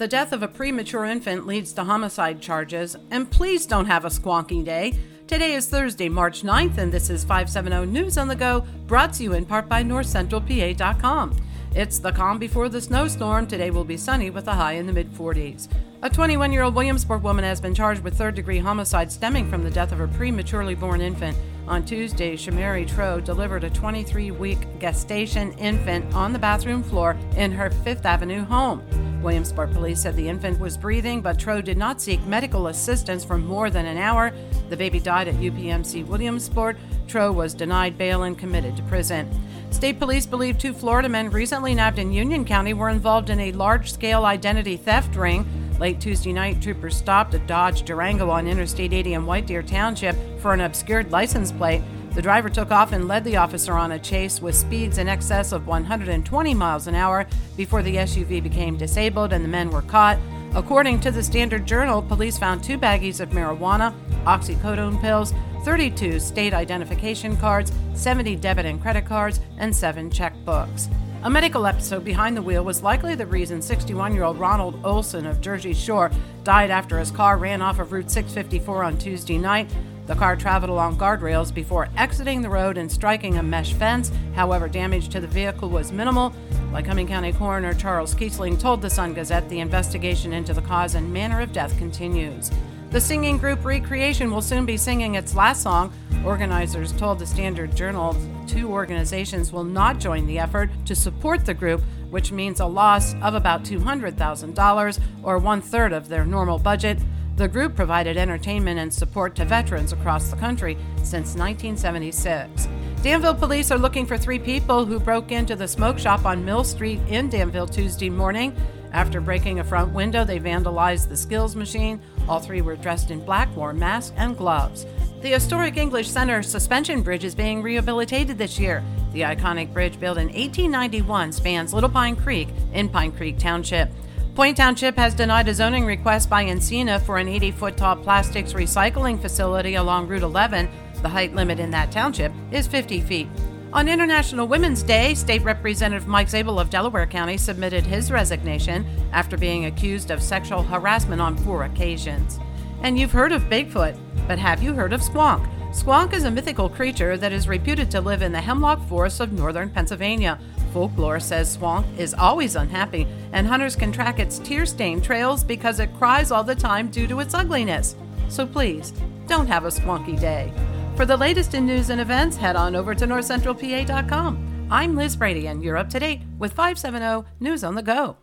The death of a premature infant leads to homicide charges, and please don't have a squonky day. Today is Thursday, March 9th, and this is 570 News on the Go, brought to you in part by NorthCentralPA.com. It's the calm before the snowstorm. Today will be sunny with a high in the mid 40s. A 21 year old Williamsport woman has been charged with third degree homicide stemming from the death of her prematurely born infant. On Tuesday, Shamari Tro delivered a 23 week gestation infant on the bathroom floor in her Fifth Avenue home. Williamsport police said the infant was breathing, but Tro did not seek medical assistance for more than an hour. The baby died at UPMC Williamsport. Tro was denied bail and committed to prison. State police believe two Florida men recently nabbed in Union County were involved in a large scale identity theft ring. Late Tuesday night, troopers stopped a Dodge Durango on Interstate 80 in White Deer Township for an obscured license plate. The driver took off and led the officer on a chase with speeds in excess of 120 miles an hour before the SUV became disabled and the men were caught. According to the Standard Journal, police found two baggies of marijuana, oxycodone pills, 32 state identification cards, 70 debit and credit cards, and seven checkbooks. A medical episode behind the wheel was likely the reason 61 year old Ronald Olson of Jersey Shore died after his car ran off of Route 654 on Tuesday night. The car traveled along guardrails before exiting the road and striking a mesh fence. However, damage to the vehicle was minimal. Lycoming County Coroner Charles Kiessling told the Sun Gazette the investigation into the cause and manner of death continues. The singing group Re-Creation will soon be singing its last song. Organizers told the Standard Journal two organizations will not join the effort to support the group, which means a loss of about $200,000 or one third of their normal budget. The group provided entertainment and support to veterans across the country since 1976. Danville police are looking for three people who broke into the smoke shop on Mill Street in Danville Tuesday morning. After breaking a front window, they vandalized the skills machine. All three were dressed in black, wore masks and gloves. The historic English Center suspension bridge is being rehabilitated this year. The iconic bridge, built in 1891, spans Little Pine Creek in Pine Creek Township. Point Township has denied a zoning request by Encina for an 80 foot tall plastics recycling facility along Route 11. The height limit in that township is 50 feet. On International Women's Day, State Representative Mike Zabel of Delaware County submitted his resignation after being accused of sexual harassment on four occasions. And you've heard of Bigfoot, but have you heard of Squonk? Squonk is a mythical creature that is reputed to live in the hemlock forests of northern Pennsylvania. Folklore says Squonk is always unhappy, and hunters can track its tear stained trails because it cries all the time due to its ugliness. So please, don't have a squonky day. For the latest in news and events, head on over to northcentralpa.com. I'm Liz Brady, and you're up to date with 570 News on the Go.